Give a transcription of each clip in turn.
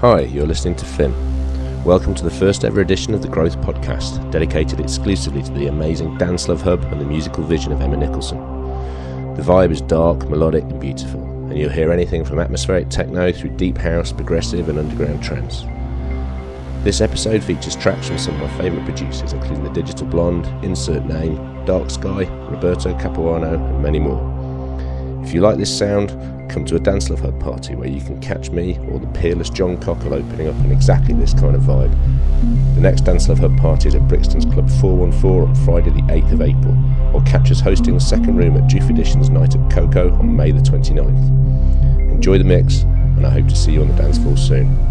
Hi, you're listening to Finn. Welcome to the first ever edition of the Growth Podcast, dedicated exclusively to the amazing Dance Love Hub and the musical vision of Emma Nicholson. The vibe is dark, melodic, and beautiful, and you'll hear anything from atmospheric techno through deep house, progressive, and underground trance. This episode features tracks from some of my favourite producers, including The Digital Blonde, Insert Name, Darkskye, Roberto Capuano, and many more. If you like this sound, come to a Dance Love Hub party where you can catch me or the peerless John Cockle opening up in exactly this kind of vibe. The next Dance Love Hub party is at Brixton's Club 414 on Friday the 8th of April, or catch us hosting the second room at Juf Edition's Night at Coco on May the 29th. Enjoy the mix, and I hope to see you on the dance floor soon.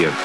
Of